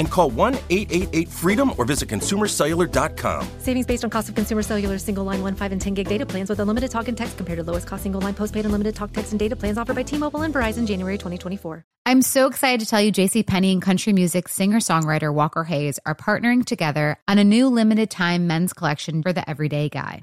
and call 1 888 freedom or visit consumercellular.com. Savings based on cost of consumer cellular single line 1, 5, and 10 gig data plans with unlimited talk and text compared to lowest cost single line postpaid unlimited talk, text, and data plans offered by T Mobile and Verizon January 2024. I'm so excited to tell you JC Penney and country music singer-songwriter Walker Hayes are partnering together on a new limited time men's collection for the everyday guy.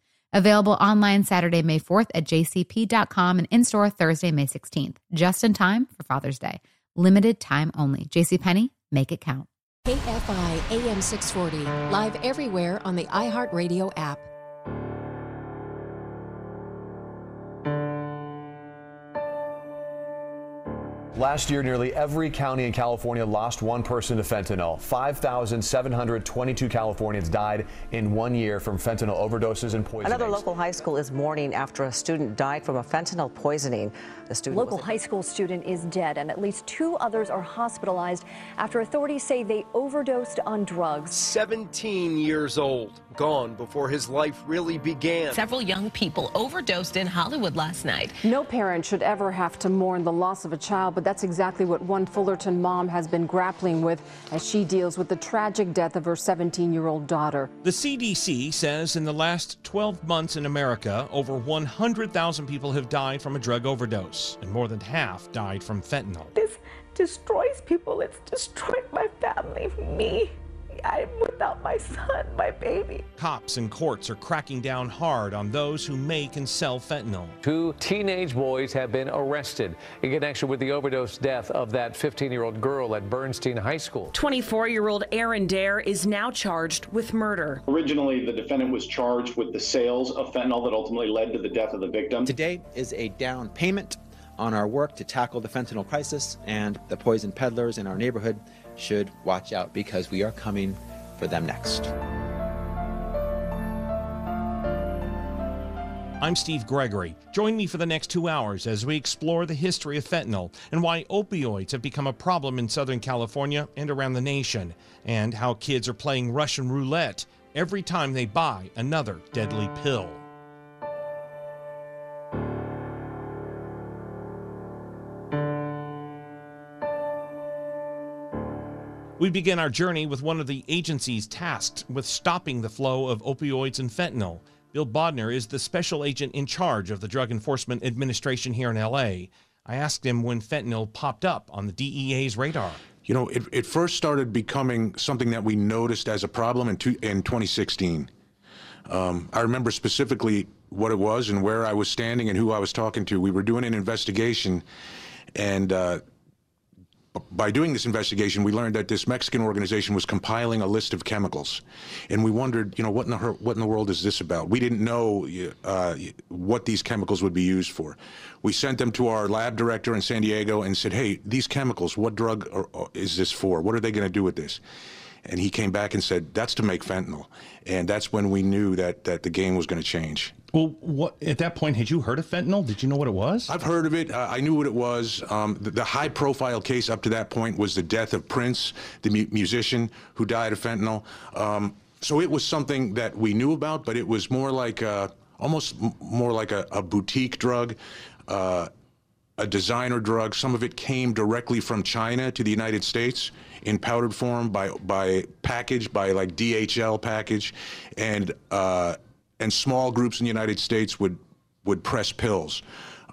Available online Saturday, May 4th at jcp.com and in store Thursday, May 16th, just in time for Father's Day. Limited time only. JCPenney, make it count. KFI AM 640, live everywhere on the iHeartRadio app. Last year, nearly every county in California lost one person to fentanyl. 5,722 Californians died in one year from fentanyl overdoses and poisonings. Another local high school is mourning after a student died from a fentanyl poisoning. The student local was- high school student is dead, and at least two others are hospitalized after authorities say they overdosed on drugs. 17 years old, gone before his life really began. Several young people overdosed in Hollywood last night. No parent should ever have to mourn the loss of a child, but that's exactly what one Fullerton mom has been grappling with as she deals with the tragic death of her 17 year old daughter. The CDC says in the last 12 months in America, over 100,000 people have died from a drug overdose, and more than half died from fentanyl. This destroys people. It's destroyed my family, me. I'm without my son, my baby. Cops and courts are cracking down hard on those who make and sell fentanyl. Two teenage boys have been arrested in connection with the overdose death of that 15 year old girl at Bernstein High School. 24 year old Aaron Dare is now charged with murder. Originally, the defendant was charged with the sales of fentanyl that ultimately led to the death of the victim. Today is a down payment on our work to tackle the fentanyl crisis, and the poison peddlers in our neighborhood should watch out because we are coming for them next. I'm Steve Gregory. Join me for the next two hours as we explore the history of fentanyl and why opioids have become a problem in Southern California and around the nation, and how kids are playing Russian roulette every time they buy another deadly pill. We begin our journey with one of the agencies tasked with stopping the flow of opioids and fentanyl. Bill Bodner is the special agent in charge of the Drug Enforcement Administration here in LA. I asked him when fentanyl popped up on the DEA's radar. You know, it, it first started becoming something that we noticed as a problem in, two, in 2016. Um, I remember specifically what it was and where I was standing and who I was talking to. We were doing an investigation, and uh, by doing this investigation, we learned that this Mexican organization was compiling a list of chemicals, and we wondered, you know, what in the what in the world is this about? We didn't know uh, what these chemicals would be used for. We sent them to our lab director in San Diego and said, "Hey, these chemicals, what drug are, is this for? What are they going to do with this?" And he came back and said, that's to make fentanyl. And that's when we knew that, that the game was going to change. Well, what at that point had you heard of fentanyl? Did you know what it was? I've heard of it. Uh, I knew what it was. Um, the, the high-profile case up to that point was the death of Prince, the mu- musician who died of fentanyl. Um, so it was something that we knew about, but it was more like a, almost m- more like a, a boutique drug. Uh, a designer drug. Some of it came directly from China to the United States in powdered form by by package by like DHL package, and uh, and small groups in the United States would would press pills.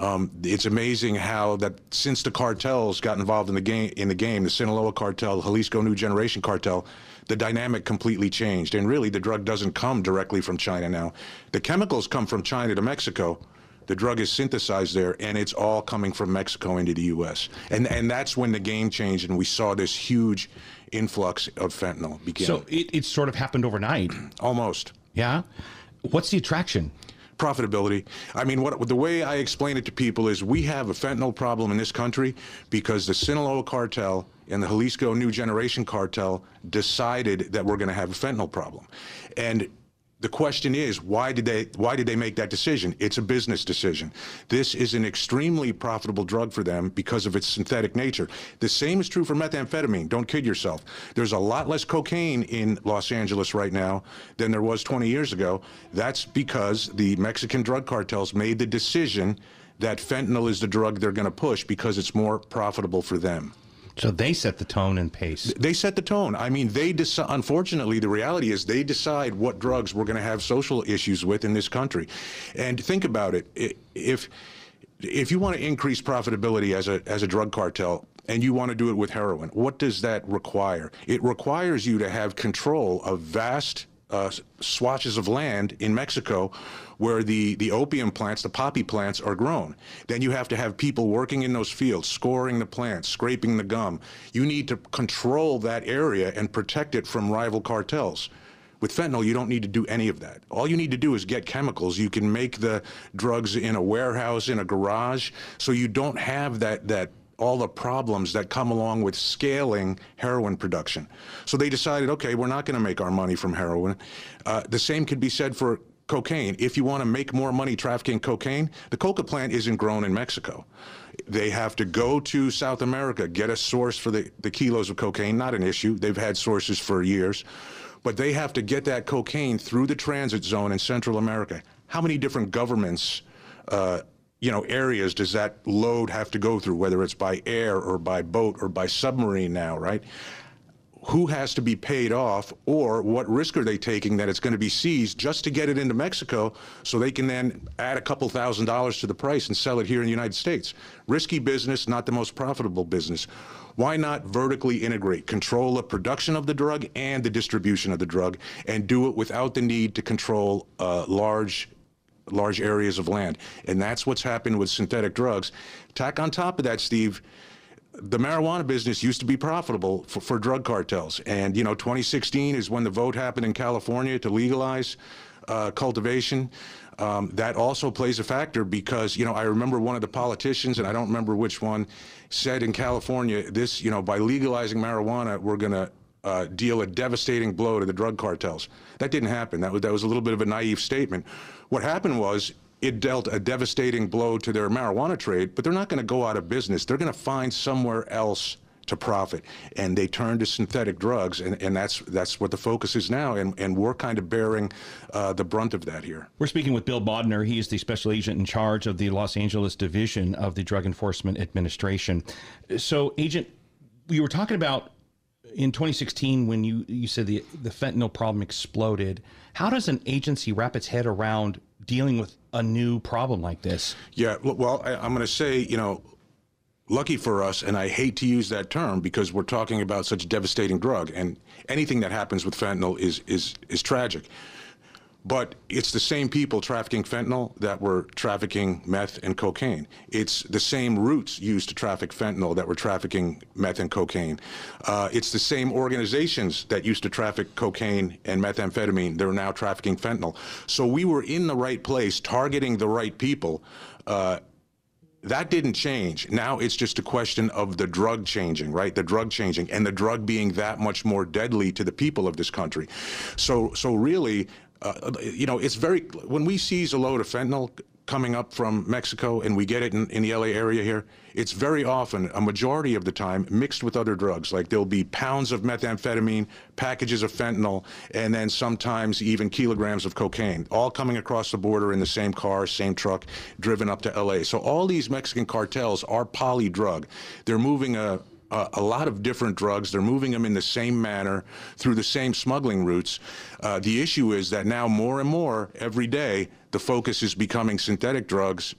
Um, it's amazing how that since the cartels got involved in the game, in the game, the Sinaloa cartel, Jalisco New Generation cartel, the dynamic completely changed. And really, the drug doesn't come directly from China now. The chemicals come from China to Mexico. The drug is synthesized there, and it's all coming from Mexico into the U.S. And and that's when the game changed, and we saw this huge influx of fentanyl begin. So it, it sort of happened overnight. Almost. Yeah. What's the attraction? profitability. I mean, what the way I explain it to people is we have a fentanyl problem in this country because the Sinaloa cartel and the Jalisco New Generation cartel decided that we're going to have a fentanyl problem. And the question is, why did they why did they make that decision? It's a business decision. This is an extremely profitable drug for them because of its synthetic nature. The same is true for methamphetamine. Don't kid yourself. There's a lot less cocaine in Los Angeles right now than there was 20 years ago. That's because the Mexican drug cartels made the decision that fentanyl is the drug they're going to push because it's more profitable for them. So they set the tone and pace. They set the tone. I mean, they decide. Unfortunately, the reality is they decide what drugs we're going to have social issues with in this country. And think about it. If if you want to increase profitability as a as a drug cartel, and you want to do it with heroin, what does that require? It requires you to have control of vast uh, swatches of land in Mexico where the, the opium plants, the poppy plants, are grown. Then you have to have people working in those fields, scoring the plants, scraping the gum. You need to control that area and protect it from rival cartels. With fentanyl, you don't need to do any of that. All you need to do is get chemicals. You can make the drugs in a warehouse, in a garage, so you don't have that that all the problems that come along with scaling heroin production. So they decided, okay, we're not going to make our money from heroin. Uh, the same could be said for cocaine. If you want to make more money trafficking cocaine, the coca plant isn't grown in Mexico. They have to go to South America, get a source for the, the kilos of cocaine, not an issue. They've had sources for years. But they have to get that cocaine through the transit zone in Central America. How many different governments, uh, you know, areas does that load have to go through, whether it's by air or by boat or by submarine now, right? who has to be paid off or what risk are they taking that it's going to be seized just to get it into Mexico so they can then add a couple thousand dollars to the price and sell it here in the United States. Risky business, not the most profitable business. Why not vertically integrate, control the production of the drug and the distribution of the drug, and do it without the need to control uh, large large areas of land. And that's what's happened with synthetic drugs. Tack on top of that, Steve, the marijuana business used to be profitable for, for, drug cartels. And, you know, 2016 is when the vote happened in California to legalize uh, cultivation. Um, that also plays a factor because, you know, I remember one of the politicians, and I don't remember which one, said in California, this, you know, by legalizing marijuana, we're going to uh, deal a devastating blow to the drug cartels. That didn't happen. That was, that was a little bit of a naive statement. What happened was it dealt a devastating blow to their marijuana trade, but they're not going to go out of business. They're going to find somewhere else to profit, and they turn to synthetic drugs, and, and that's that's what the focus is now, and, and we're kind of bearing uh, the brunt of that here. We're speaking with Bill Bodner. He is the special agent in charge of the Los Angeles division of the Drug Enforcement Administration. So, agent, you were talking about in 2016 when you you said the the fentanyl problem exploded. How does an agency wrap its head around dealing with a new problem like this? Yeah, well, I, I'm going to say, you know, lucky for us, and I hate to use that term because we're talking about such a devastating drug, and anything that happens with fentanyl is is is tragic. But it's the same people trafficking fentanyl that were trafficking meth and cocaine. It's the same routes used to traffic fentanyl that were trafficking meth and cocaine. Uh, it's the same organizations that used to traffic cocaine and methamphetamine. They're now trafficking fentanyl. So we were in the right place, targeting the right people. Uh, that didn't change. Now it's just a question of the drug changing, right? The drug changing and the drug being that much more deadly to the people of this country. So, so really, uh, you know, it's very, when we seize a load of fentanyl coming up from Mexico and we get it in, in the LA area here, it's very often, a majority of the time, mixed with other drugs. Like there'll be pounds of methamphetamine, packages of fentanyl, and then sometimes even kilograms of cocaine, all coming across the border in the same car, same truck, driven up to LA. So all these Mexican cartels are poly drug. They're moving a uh, a lot of different drugs. They're moving them in the same manner through the same smuggling routes. Uh, the issue is that now more and more every day, the focus is becoming synthetic drugs,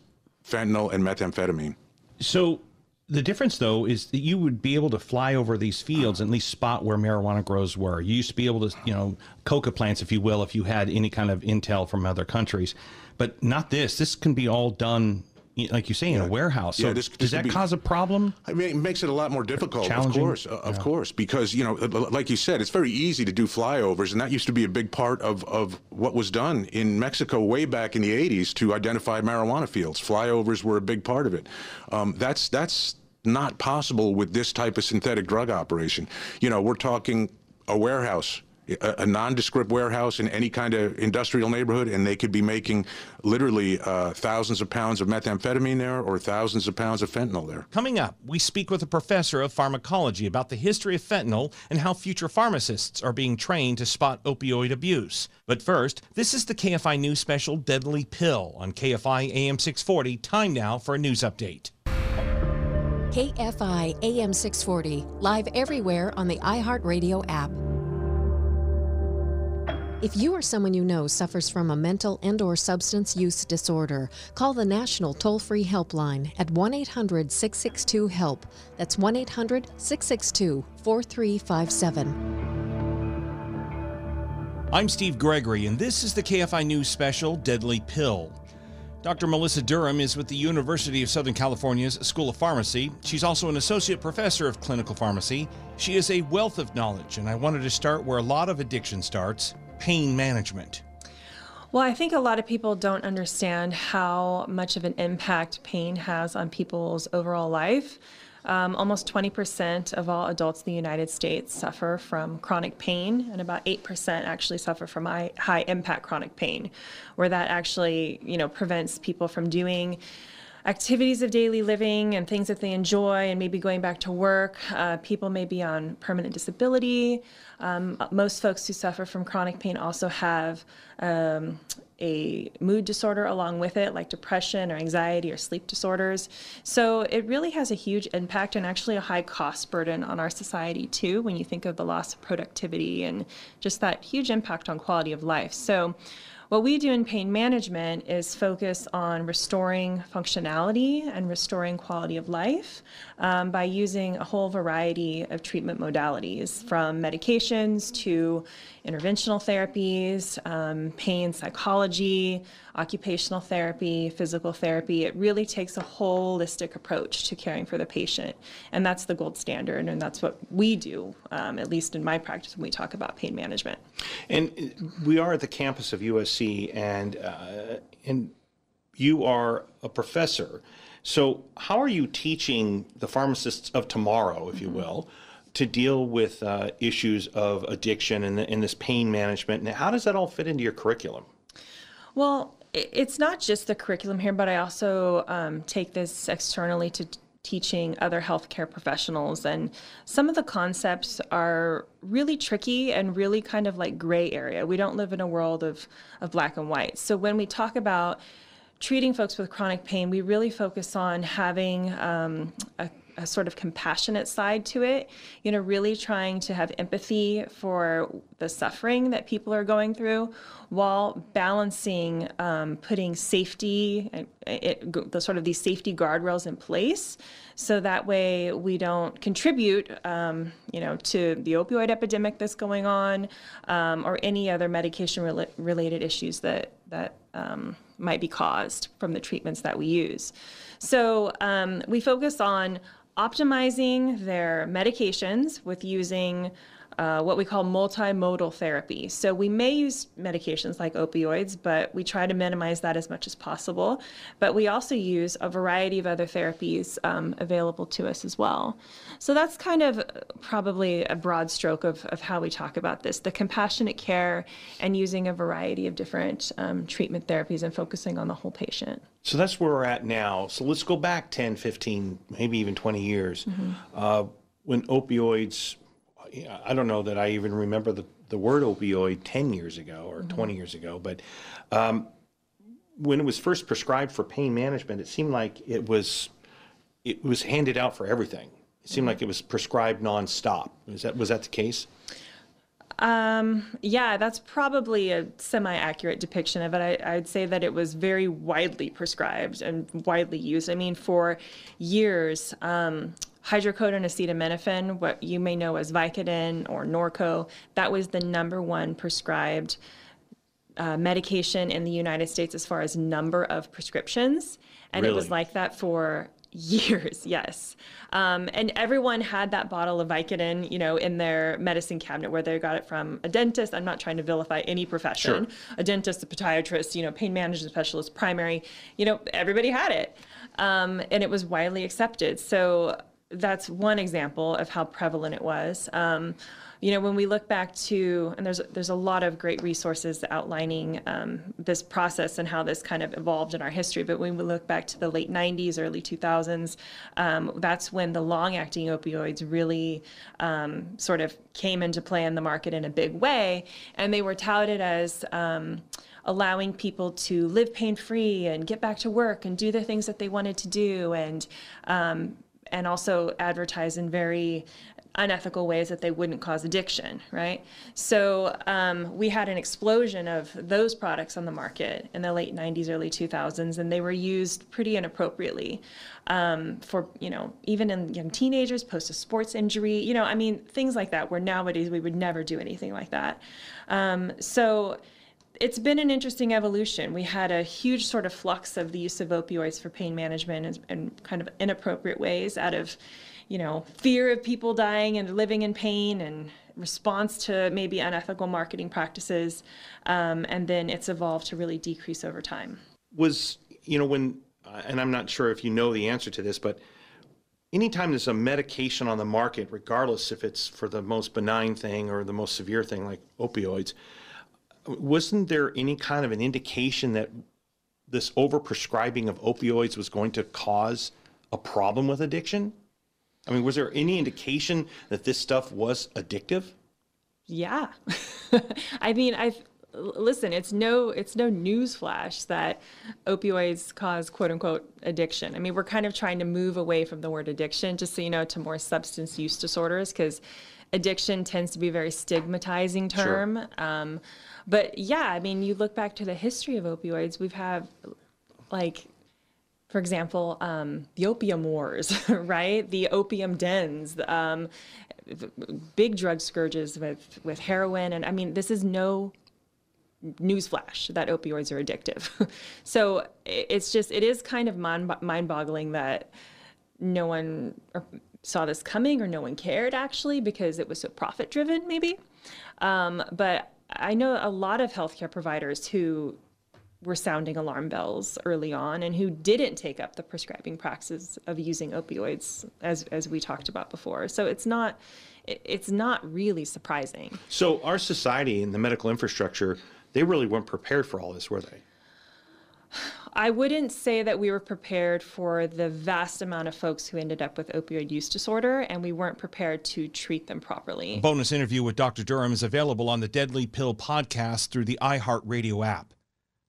fentanyl and methamphetamine. So the difference, though, is that you would be able to fly over these fields and at least spot where marijuana grows were. You used to be able to, you know, coca plants, if you will, if you had any kind of intel from other countries. But not this. This can be all done like you say, in a warehouse. So yeah, this, this does that be, cause a problem? I mean, it makes it a lot more difficult. Of course, uh, of course, because you know, like you said, it's very easy to do flyovers, and that used to be a big part of of what was done in Mexico way back in the '80s to identify marijuana fields. Flyovers were a big part of it. Um, that's that's not possible with this type of synthetic drug operation. You know, we're talking a warehouse a, a, nondescript warehouse in any kind of industrial neighborhood, and they could be making literally uh, thousands of pounds of methamphetamine there or thousands of pounds of fentanyl there. Coming up, we speak with a professor of pharmacology about the history of fentanyl and how future pharmacists are being trained to spot opioid abuse. But first, this is the KFI News Special Deadly Pill on KFI AM 640. Time now for a news update. KFI AM 640, live everywhere on the iHeartRadio app. If you or someone you know suffers from a mental and or substance use disorder, call the national toll-free helpline at 1-800-662-HELP. That's 1-800-662-4357. I'm Steve Gregory and this is the KFI News special Deadly Pill. Dr. Melissa Durham is with the University of Southern California's School of Pharmacy. She's also an associate professor of clinical pharmacy. She is a wealth of knowledge, and I wanted to start where a lot of addiction starts pain management? Well, I think a lot of people don't understand how much of an impact pain has on people's overall life. Um, almost 20% of all adults in the United States suffer from chronic pain, and about 8% actually suffer from high, high impact chronic pain, where that actually, you know, prevents people from doing activities of daily living and things that they enjoy and maybe going back to work. Uh, people may be on permanent disability. Um, most folks who suffer from chronic pain also have um, a mood disorder along with it, like depression or anxiety or sleep disorders. So it really has a huge impact and actually a high cost burden on our society too, when you think of the loss of productivity and just that huge impact on quality of life. So what we do in pain management is focus on restoring functionality and restoring quality of life um, by using a whole variety of treatment modalities from medications to interventional therapies, um, pain psychology, occupational therapy, physical therapy. It really takes a holistic approach to caring for the patient. And that's the gold standard. And that's what we do, um, at least in my practice, when we talk about pain management. And uh, we are at the campus of USC, and, uh, and you are a professor. So, how are you teaching the pharmacists of tomorrow, if you mm-hmm. will? to deal with uh, issues of addiction and, and, this pain management. And how does that all fit into your curriculum? Well, it's not just the curriculum here, but I also um, take this externally to teaching other healthcare professionals. And some of the concepts are really tricky and really kind of like gray area. We don't live in a world of, of black and white. So when we talk about treating folks with chronic pain, we really focus on having um, a a sort of compassionate side to it, you know, really trying to have empathy for the suffering that people are going through while balancing um, putting safety, it, it, the sort of these safety guardrails in place so that way we don't contribute, um, you know, to the opioid epidemic that's going on um, or any other medication-related issues that, that um, might be caused from the treatments that we use. So um, we focus on optimizing their medications with using uh, what we call multimodal therapy. So we may use medications like opioids, but we try to minimize that as much as possible. But we also use a variety of other therapies um, available to us as well. So that's kind of probably a broad stroke of, of how we talk about this the compassionate care and using a variety of different um, treatment therapies and focusing on the whole patient. So that's where we're at now. So let's go back 10, 15, maybe even 20 years. Mm-hmm. Uh, when opioids, I don't know that I even remember the, the word opioid 10 years ago or mm-hmm. 20 years ago, but um, when it was first prescribed for pain management, it seemed like it was it was handed out for everything. It seemed mm-hmm. like it was prescribed nonstop. Was that was that the case? Um, yeah, that's probably a semi-accurate depiction of it. I, would say that it was very widely prescribed and widely used. I mean, for years, um, hydrocodone acetaminophen, what you may know as Vicodin or Norco, that was the number one prescribed uh, medication in the United States as far as number of prescriptions. And really? it was like that for years yes um, and everyone had that bottle of vicodin you know in their medicine cabinet where they got it from a dentist i'm not trying to vilify any profession sure. a dentist a podiatrist you know pain management specialist primary you know everybody had it um, and it was widely accepted so that's one example of how prevalent it was um, you know, when we look back to, and there's there's a lot of great resources outlining um, this process and how this kind of evolved in our history. But when we look back to the late 90s, early 2000s, um, that's when the long-acting opioids really um, sort of came into play in the market in a big way, and they were touted as um, allowing people to live pain free and get back to work and do the things that they wanted to do and um, and also advertise in very unethical ways that they wouldn't cause addiction, right? So um, we had an explosion of those products on the market in the late 90s, early 2000s, and they were used pretty inappropriately um, for, you know, even in young teenagers, post a sports injury, you know, I mean, things like that, where nowadays we would never do anything like that. Um, so it's been an interesting evolution. We had a huge sort of flux of the use of opioids for pain management in kind of inappropriate ways out of you know, fear of people dying and living in pain and response to maybe unethical marketing practices. Um, and then it's evolved to really decrease over time. Was, you know, when, uh, and I'm not sure if you know the answer to this, but anytime there's a medication on the market, regardless if it's for the most benign thing or the most severe thing like opioids, wasn't there any kind of an indication that this overprescribing of opioids was going to cause a problem with addiction? I mean, was there any indication that this stuff was addictive? Yeah. I mean, I've listen, it's no it's no news flash that opioids cause quote unquote addiction. I mean, we're kind of trying to move away from the word addiction just so you know to more substance use disorders because addiction tends to be a very stigmatizing term. Sure. Um, but yeah, I mean, you look back to the history of opioids, we've had like for example, um, the opium wars, right? The opium dens, um, big drug scourges with, with heroin. And I mean, this is no newsflash that opioids are addictive. so it's just, it is kind of mind boggling that no one saw this coming or no one cared actually because it was so profit driven, maybe. Um, but I know a lot of healthcare providers who were sounding alarm bells early on and who didn't take up the prescribing practice of using opioids as, as we talked about before. So it's not it's not really surprising. So our society and the medical infrastructure, they really weren't prepared for all this, were they? I wouldn't say that we were prepared for the vast amount of folks who ended up with opioid use disorder, and we weren't prepared to treat them properly. Bonus interview with Dr. Durham is available on the Deadly Pill podcast through the iHeartRadio app.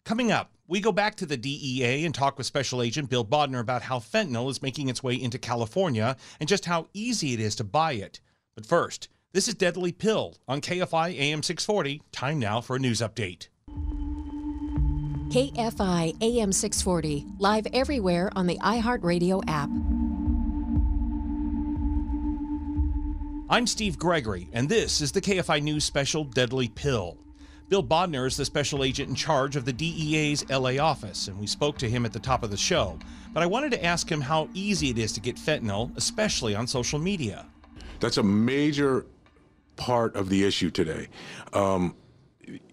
Coming up, we go back to the DEA and talk with Special Agent Bill Bodner about how fentanyl is making its way into California and just how easy it is to buy it. But first, this is Deadly Pill on KFI AM 640. Time now for a news update. KFI AM 640, live everywhere on the iHeartRadio app. I'm Steve Gregory, and this is the KFI News Special Deadly Pill. Bill Bodner is the special agent in charge of the DEA's LA office, and we spoke to him at the top of the show. But I wanted to ask him how easy it is to get fentanyl, especially on social media. That's a major part of the issue today. Um,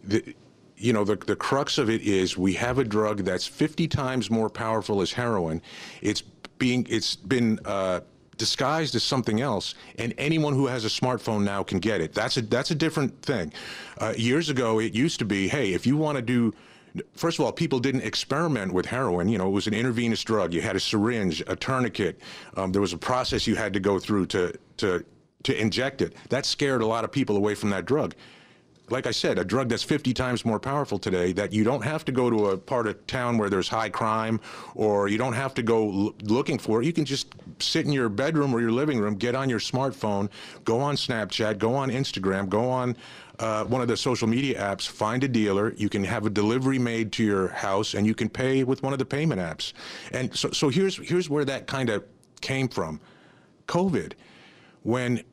the, you know, the, the crux of it is we have a drug that's 50 times more powerful as heroin. It's being, it's been uh, disguised as something else, and anyone who has a smartphone now can get it. That's a that's a different thing. Uh, years ago, it used to be, hey, if you want to do First of all, people didn't experiment with heroin. You know, it was an intravenous drug. You had a syringe, a tourniquet. Um, there was a process you had to go through to to to inject it. That scared a lot of people away from that drug like I said, a drug that's 50 times more powerful today that you don't have to go to a part of town where there's high crime or you don't have to go looking for it. You can just sit in your bedroom or your living room, get on your smartphone, go on Snapchat, go on Instagram, go on uh, one of the social media apps, find a dealer. You can have a delivery made to your house and you can pay with one of the payment apps. And so, so here's, here's where that kind of came from COVID. When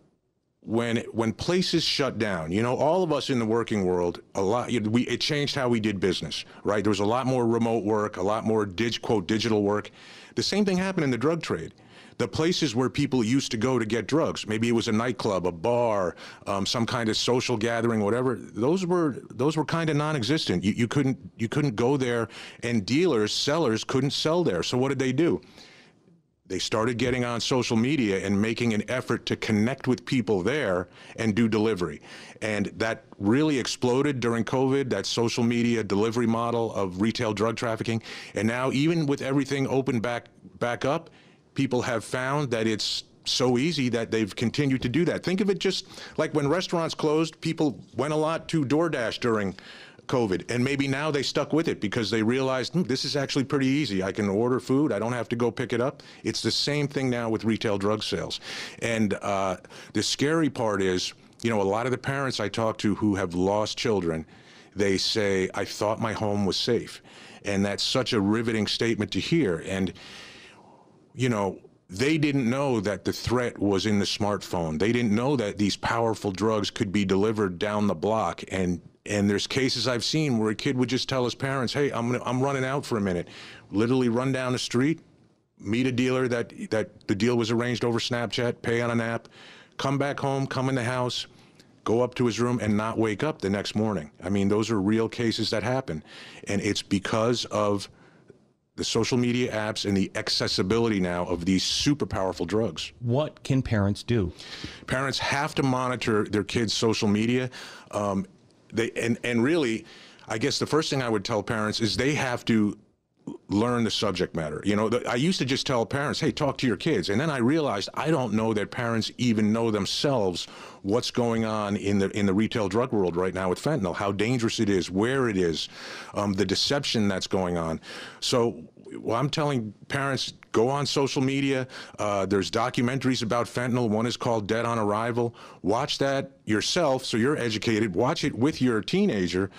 when when places shut down, you know, all of us in the working world, a lot, we it changed how we did business, right? There was a lot more remote work, a lot more dig, quote digital work. The same thing happened in the drug trade. The places where people used to go to get drugs, maybe it was a nightclub, a bar, um, some kind of social gathering, whatever. Those were those were kind of non-existent. You, you couldn't you couldn't go there, and dealers, sellers couldn't sell there. So what did they do? They started getting on social media and making an effort to connect with people there and do delivery. And that really exploded during COVID, that social media delivery model of retail drug trafficking. And now, even with everything open back, back up, people have found that it's so easy that they've continued to do that. Think of it just like when restaurants closed, people went a lot to DoorDash during COVID. And maybe now they stuck with it because they realized hmm, this is actually pretty easy. I can order food, I don't have to go pick it up. It's the same thing now with retail drug sales. And uh, the scary part is, you know, a lot of the parents I talk to who have lost children, they say, I thought my home was safe. And that's such a riveting statement to hear. And, you know, they didn't know that the threat was in the smartphone. They didn't know that these powerful drugs could be delivered down the block and and there's cases I've seen where a kid would just tell his parents, "Hey, I'm gonna, I'm running out for a minute." Literally run down the street, meet a dealer that that the deal was arranged over Snapchat, pay on an app, come back home, come in the house, go up to his room and not wake up the next morning. I mean, those are real cases that happen, and it's because of the social media apps and the accessibility now of these super powerful drugs. What can parents do? Parents have to monitor their kids' social media. Um, they and and really, I guess the first thing I would tell parents is they have to learn the subject matter. You know, the, I used to just tell parents, "Hey, talk to your kids," and then I realized I don't know that parents even know themselves what's going on in the in the retail drug world right now with fentanyl, how dangerous it is, where it is, um, the deception that's going on. So well, I'm telling parents go on social media. Uh, there's documentaries about fentanyl. One is called Dead on Arrival. Watch that yourself so you're educated. Watch it with your teenager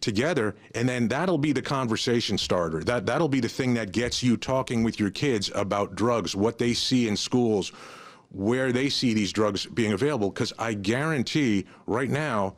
together and then that'll be the conversation starter that that'll be the thing that gets you talking with your kids about drugs what they see in schools where they see these drugs being available because i guarantee right now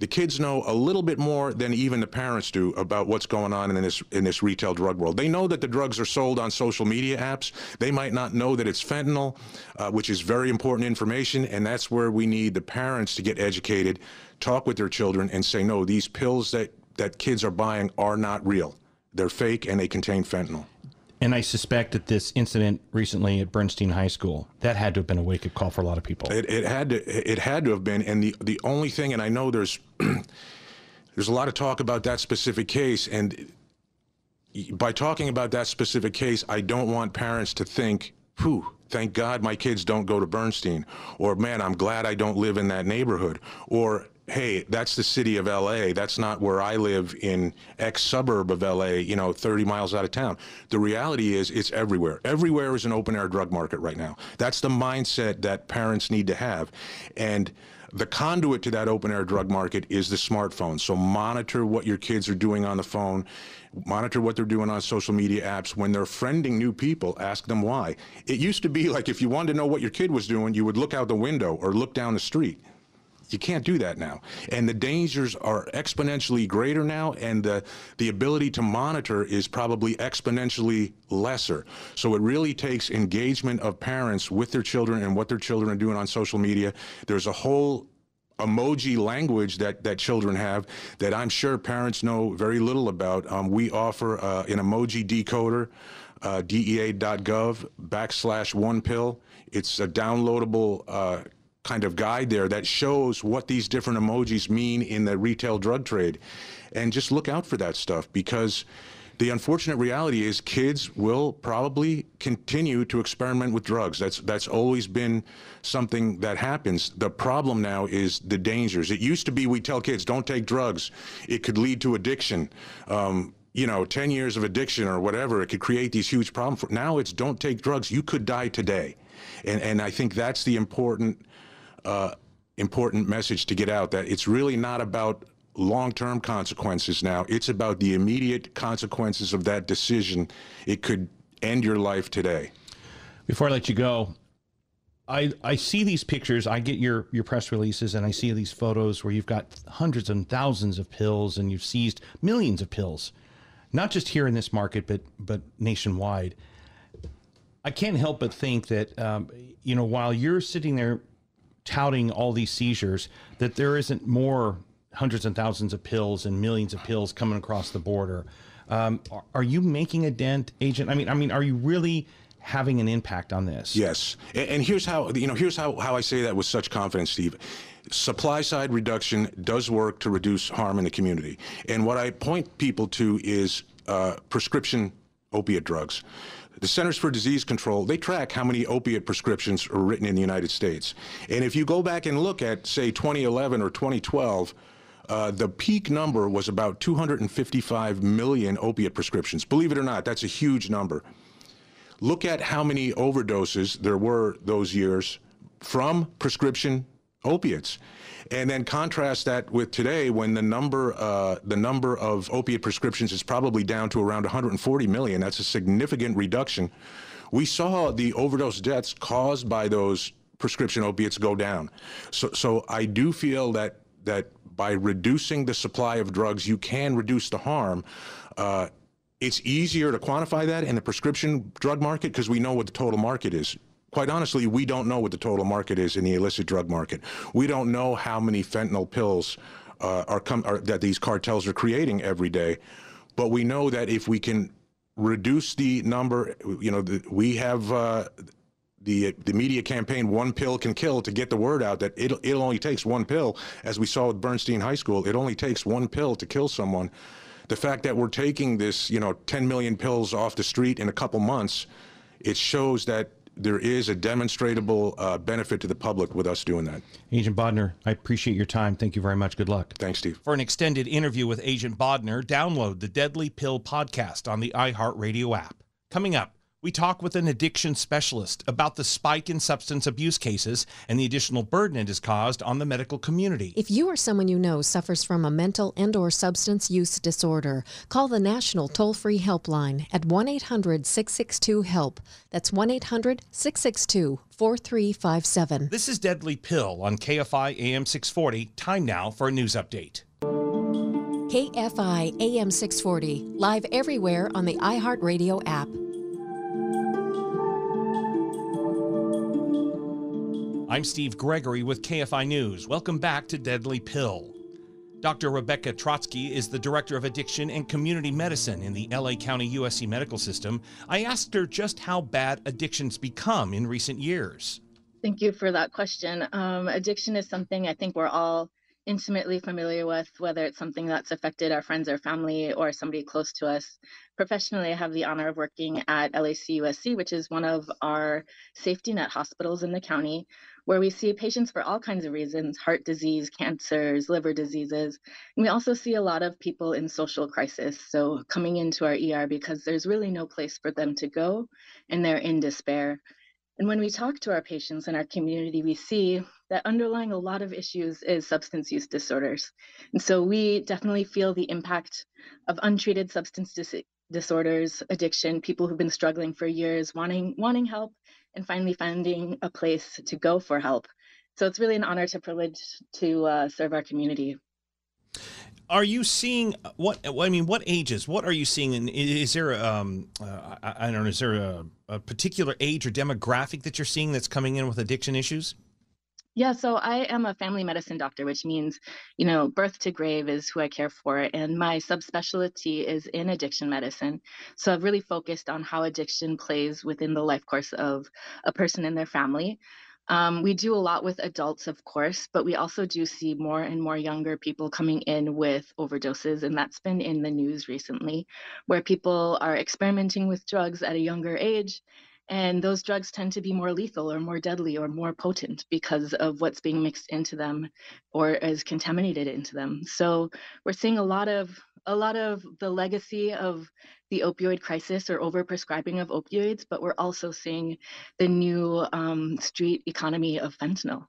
the kids know a little bit more than even the parents do about what's going on in this in this retail drug world. They know that the drugs are sold on social media apps. They might not know that it's fentanyl, uh, which is very important information, and that's where we need the parents to get educated, talk with their children, and say, no, these pills that that kids are buying are not real. They're fake and they contain fentanyl. And I suspect that this incident recently at Bernstein High School that had to have been a wake up call for a lot of people. It, it had to. It had to have been. And the the only thing, and I know there's there's a lot of talk about that specific case, and by talking about that specific case, I don't want parents to think, "Whew, thank God my kids don't go to Bernstein," or "Man, I'm glad I don't live in that neighborhood," or hey, that's the city of LA. That's not where I live in X suburb of LA, you know, 30 miles out of town. The reality is it's everywhere. Everywhere is an open air drug market right now. That's the mindset that parents need to have. And the conduit to that open air drug market is the smartphone. So monitor what your kids are doing on the phone, monitor what they're doing on social media apps. When they're friending new people, ask them why. It used to be like if you wanted to know what your kid was doing, you would look out the window or look down the street. You can't do that now. And the dangers are exponentially greater now, and the, the ability to monitor is probably exponentially lesser. So it really takes engagement of parents with their children and what their children are doing on social media. There's a whole emoji language that, that children have that I'm sure parents know very little about. Um, we offer uh, an emoji decoder, uh, dea.gov backslash one pill. It's a downloadable uh, kind of guide there that shows what these different emojis mean in the retail drug trade. And just look out for that stuff because the unfortunate reality is kids will probably continue to experiment with drugs. That's that's always been something that happens. The problem now is the dangers. It used to be we tell kids don't take drugs; it could lead to addiction. Um, you know, 10 years of addiction or whatever, it could create these huge problems. Now it's don't take drugs. You could die today. And, and I think that's the important, uh, important message to get out that it's really not about long term consequences now. It's about the immediate consequences of that decision. It could end your life today. Before I let you go, I, I see these pictures. I get your, your press releases and I see these photos where you've got hundreds and thousands of pills and you've seized millions of pills, not just here in this market, but, but nationwide. I can't help but think that, um, you know, while you're sitting there touting all these seizures, that there isn't more hundreds and thousands of pills and millions of pills coming across the border. Um, are, are, you making a dent, agent? I mean, I mean, are you really having an impact on this? Yes, and, and here's how you know. Here's how how I say that with such confidence, Steve. Supply side reduction does work to reduce harm in the community, and what I point people to is uh, prescription opiate drugs. The Centers for Disease Control, they track how many opiate prescriptions are written in the United States. And if you go back and look at, say, 2011 or 2012, uh, the peak number was about 255 million opiate prescriptions. Believe it or not, that's a huge number. Look at how many overdoses there were those years from prescription opiates, and then contrast that with today, when the number uh, the number of opiate prescriptions is probably down to around 140 million. That's a significant reduction. We saw the overdose deaths caused by those prescription opiates go down. So, so I do feel that that by reducing the supply of drugs, you can reduce the harm. Uh, it's easier to quantify that in the prescription drug market because we know what the total market is. Quite honestly, we don't know what the total market is in the illicit drug market. We don't know how many fentanyl pills uh, are, are that these cartels are creating every day. But we know that if we can reduce the number, you know, the, we have uh, the the media campaign "One Pill Can Kill" to get the word out that it it only takes one pill, as we saw with Bernstein High School. It only takes one pill to kill someone. The fact that we're taking this, you know, 10 million pills off the street in a couple months, it shows that there is a demonstrable uh, benefit to the public with us doing that. Agent Bodner, I appreciate your time. Thank you very much. Good luck. Thanks, Steve. For an extended interview with Agent Bodner, download the Deadly Pill podcast on the iHeartRadio app. Coming up. We talk with an addiction specialist about the spike in substance abuse cases and the additional burden it has caused on the medical community. If you or someone you know suffers from a mental and or substance use disorder, call the national toll-free helpline at 1-800-662-HELP. That's 1-800-662-4357. This is Deadly Pill on KFI AM 640. Time now for a news update. KFI AM 640, live everywhere on the iHeartRadio app. I'm Steve Gregory with KFI News. Welcome back to Deadly Pill. Dr. Rebecca Trotzky is the Director of Addiction and Community Medicine in the LA County USC Medical System. I asked her just how bad addictions become in recent years. Thank you for that question. Um, addiction is something I think we're all intimately familiar with, whether it's something that's affected our friends or family or somebody close to us. Professionally, I have the honor of working at LACUSC, which is one of our safety net hospitals in the county where we see patients for all kinds of reasons heart disease, cancers, liver diseases. And we also see a lot of people in social crisis. So, coming into our ER because there's really no place for them to go and they're in despair. And when we talk to our patients in our community, we see that underlying a lot of issues is substance use disorders. And so we definitely feel the impact of untreated substance dis- disorders, addiction, people who've been struggling for years, wanting wanting help, and finally finding a place to go for help. So it's really an honor to privilege to uh, serve our community. Are you seeing what? I mean, what ages? What are you seeing? And is there, um, uh, I don't know, is there a, a particular age or demographic that you're seeing that's coming in with addiction issues? Yeah, so I am a family medicine doctor, which means, you know, birth to grave is who I care for. And my subspecialty is in addiction medicine. So I've really focused on how addiction plays within the life course of a person and their family. Um, we do a lot with adults, of course, but we also do see more and more younger people coming in with overdoses. And that's been in the news recently, where people are experimenting with drugs at a younger age and those drugs tend to be more lethal or more deadly or more potent because of what's being mixed into them or is contaminated into them. So we're seeing a lot of a lot of the legacy of the opioid crisis or overprescribing of opioids, but we're also seeing the new um, street economy of fentanyl.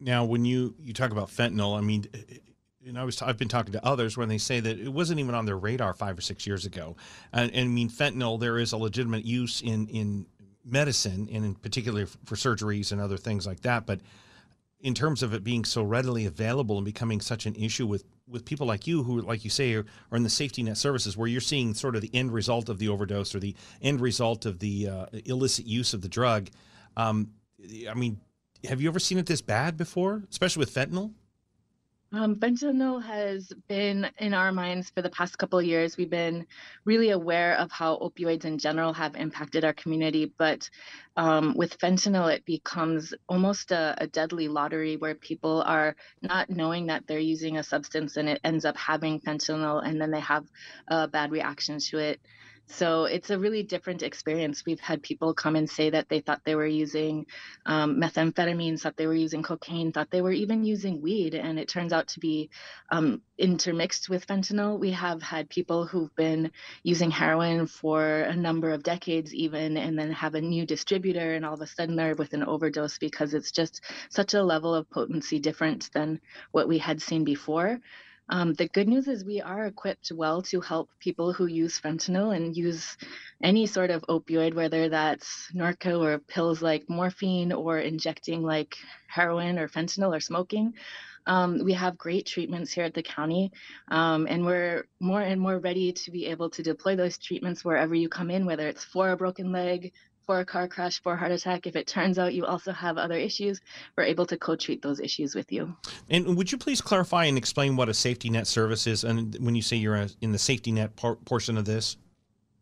Now, when you you talk about fentanyl, I mean, and I was I've been talking to others when they say that it wasn't even on their radar five or six years ago. And, and I mean, fentanyl there is a legitimate use in in medicine and in particular for surgeries and other things like that. But in terms of it being so readily available and becoming such an issue with with people like you who like you say are, are in the safety net services where you're seeing sort of the end result of the overdose or the end result of the uh, illicit use of the drug um, i mean have you ever seen it this bad before especially with fentanyl um, fentanyl has been in our minds for the past couple of years. We've been really aware of how opioids in general have impacted our community, but um, with fentanyl, it becomes almost a, a, deadly lottery where people are not knowing that they're using a substance and it ends up having fentanyl, and then they have a bad reaction to it. So it's a really different experience. We've had people come and say that they thought they were using um, methamphetamines, thought they were using cocaine, thought they were even using weed, and it turns out to be um, intermixed with fentanyl. We have had people who've been using heroin for a number of decades, even, and then have a new distributor, and all of a sudden they're with an overdose because it's just such a level of potency different than what we had seen before. Um, the good news is we are equipped well to help people who use fentanyl and use any sort of opioid, whether that's Norco or pills like morphine or injecting like heroin or fentanyl or smoking. Um, we have great treatments here at the county, um, and we're more and more ready to be able to deploy those treatments wherever you come in, whether it's for a broken leg, for a car crash, for a heart attack. If it turns out you also have other issues, we're able to co-treat those issues with you. And would you please clarify and explain what a safety net service is, and when you say you're in the safety net por- portion of this?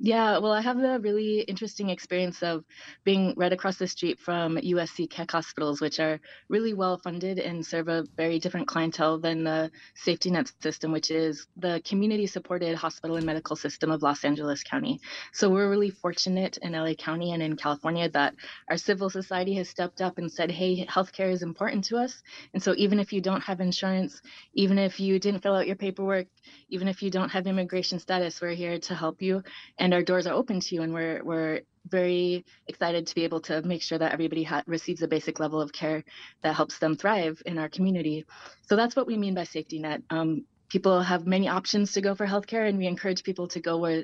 Yeah, well, I have the really interesting experience of being right across the street from USC Keck hospitals, which are really well funded and serve a very different clientele than the safety net system, which is the community supported hospital and medical system of Los Angeles County. So we're really fortunate in LA County and in California that our civil society has stepped up and said, hey, healthcare is important to us. And so even if you don't have insurance, even if you didn't fill out your paperwork, even if you don't have immigration status, we're here to help you. And and our doors are open to you and we're we're very excited to be able to make sure that everybody ha- receives a basic level of care that helps them thrive in our community. So that's what we mean by safety net um, people have many options to go for healthcare and we encourage people to go where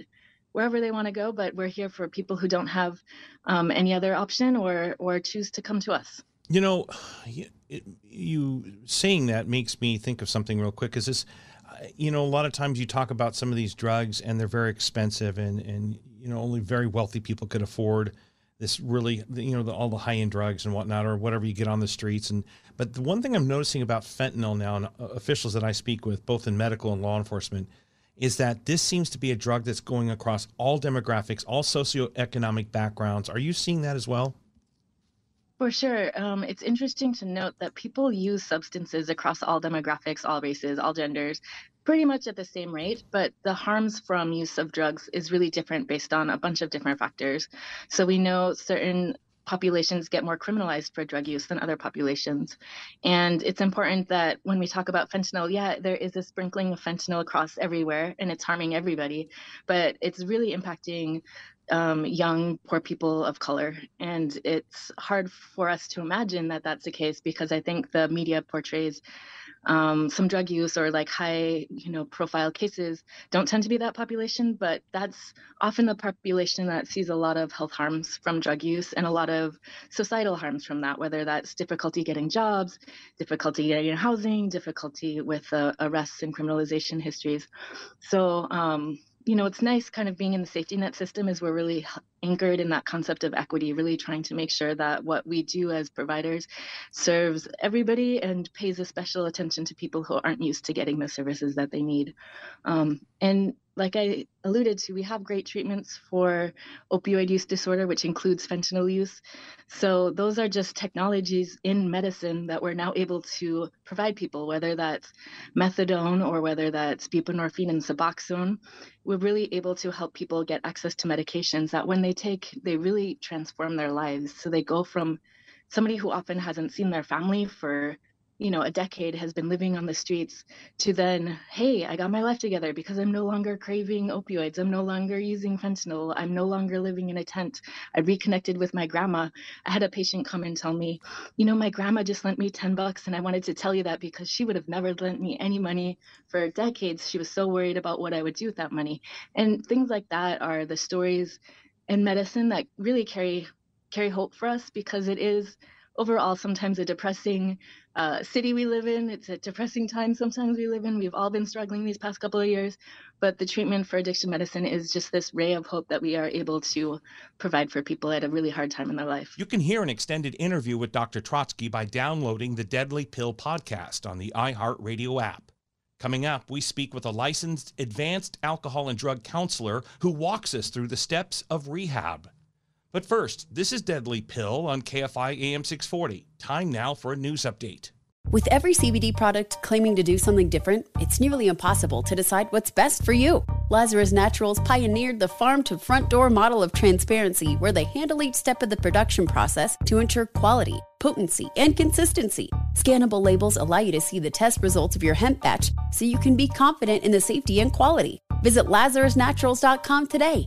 wherever they want to go but we're here for people who don't have um, any other option or or choose to come to us. You know it, you saying that makes me think of something real quick is this you know, a lot of times you talk about some of these drugs and they're very expensive and, and, you know, only very wealthy people could afford this really, you know, the, all the high end drugs and whatnot, or whatever you get on the streets. And, but the one thing I'm noticing about fentanyl now and uh, officials that I speak with, both in medical and law enforcement, is that this seems to be a drug that's going across all demographics, all socioeconomic backgrounds. Are you seeing that as well? For sure. Um, it's interesting to note that people use substances across all demographics, all races, all genders, pretty much at the same rate, but the harms from use of drugs is really different based on a bunch of different factors. So we know certain populations get more criminalized for drug use than other populations. And it's important that when we talk about fentanyl, yeah, there is a sprinkling of fentanyl across everywhere and it's harming everybody, but it's really impacting um, young, poor people of color. And it's hard for us to imagine that that's the case because I think the media portrays um, some drug use or like high, you know, profile cases don't tend to be that population, but that's often the population that sees a lot of health harms from drug use and a lot of societal harms from that, whether that's difficulty getting jobs, difficulty getting housing, difficulty with uh, arrests and criminalization histories. So, um, you know, it's nice kind of being in the safety net system is we're really anchored in that concept of equity, really trying to make sure that what we do as providers serves everybody and pays a special attention to people who aren't used to getting the services that they need. Um, and like I alluded to, we have great treatments for opioid use disorder, which includes fentanyl use. So, those are just technologies in medicine that we're now able to provide people, whether that's methadone or whether that's buprenorphine and Suboxone. We're really able to help people get access to medications that when they take, they really transform their lives. So, they go from somebody who often hasn't seen their family for you know, a decade has been living on the streets to then, hey, I got my life together because I'm no longer craving opioids. I'm no longer using fentanyl. I'm no longer living in a tent. I reconnected with my grandma. I had a patient come and tell me, you know, my grandma just lent me 10 bucks and I wanted to tell you that because she would have never lent me any money for decades. She was so worried about what I would do with that money. And things like that are the stories in medicine that really carry carry hope for us because it is overall sometimes a depressing uh, city we live in. It's a depressing time sometimes we live in. We've all been struggling these past couple of years, but the treatment for addiction medicine is just this ray of hope that we are able to provide for people at a really hard time in their life. You can hear an extended interview with Dr. Trotzky by downloading the Deadly Pill podcast on the iHeartRadio app. Coming up, we speak with a licensed advanced alcohol and drug counselor who walks us through the steps of rehab. But first, this is Deadly Pill on KFI AM 640. Time now for a news update. With every CBD product claiming to do something different, it's nearly impossible to decide what's best for you. Lazarus Naturals pioneered the farm to front door model of transparency where they handle each step of the production process to ensure quality, potency, and consistency. Scannable labels allow you to see the test results of your hemp batch so you can be confident in the safety and quality. Visit LazarusNaturals.com today.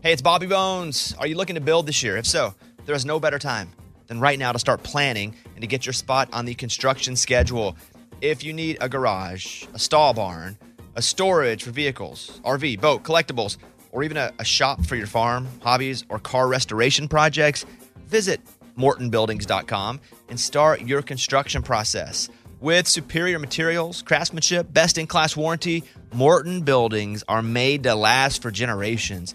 Hey, it's Bobby Bones. Are you looking to build this year? If so, there is no better time than right now to start planning and to get your spot on the construction schedule. If you need a garage, a stall barn, a storage for vehicles, RV, boat, collectibles, or even a, a shop for your farm, hobbies, or car restoration projects, visit mortonbuildings.com and start your construction process. With superior materials, craftsmanship, best in class warranty, Morton Buildings are made to last for generations.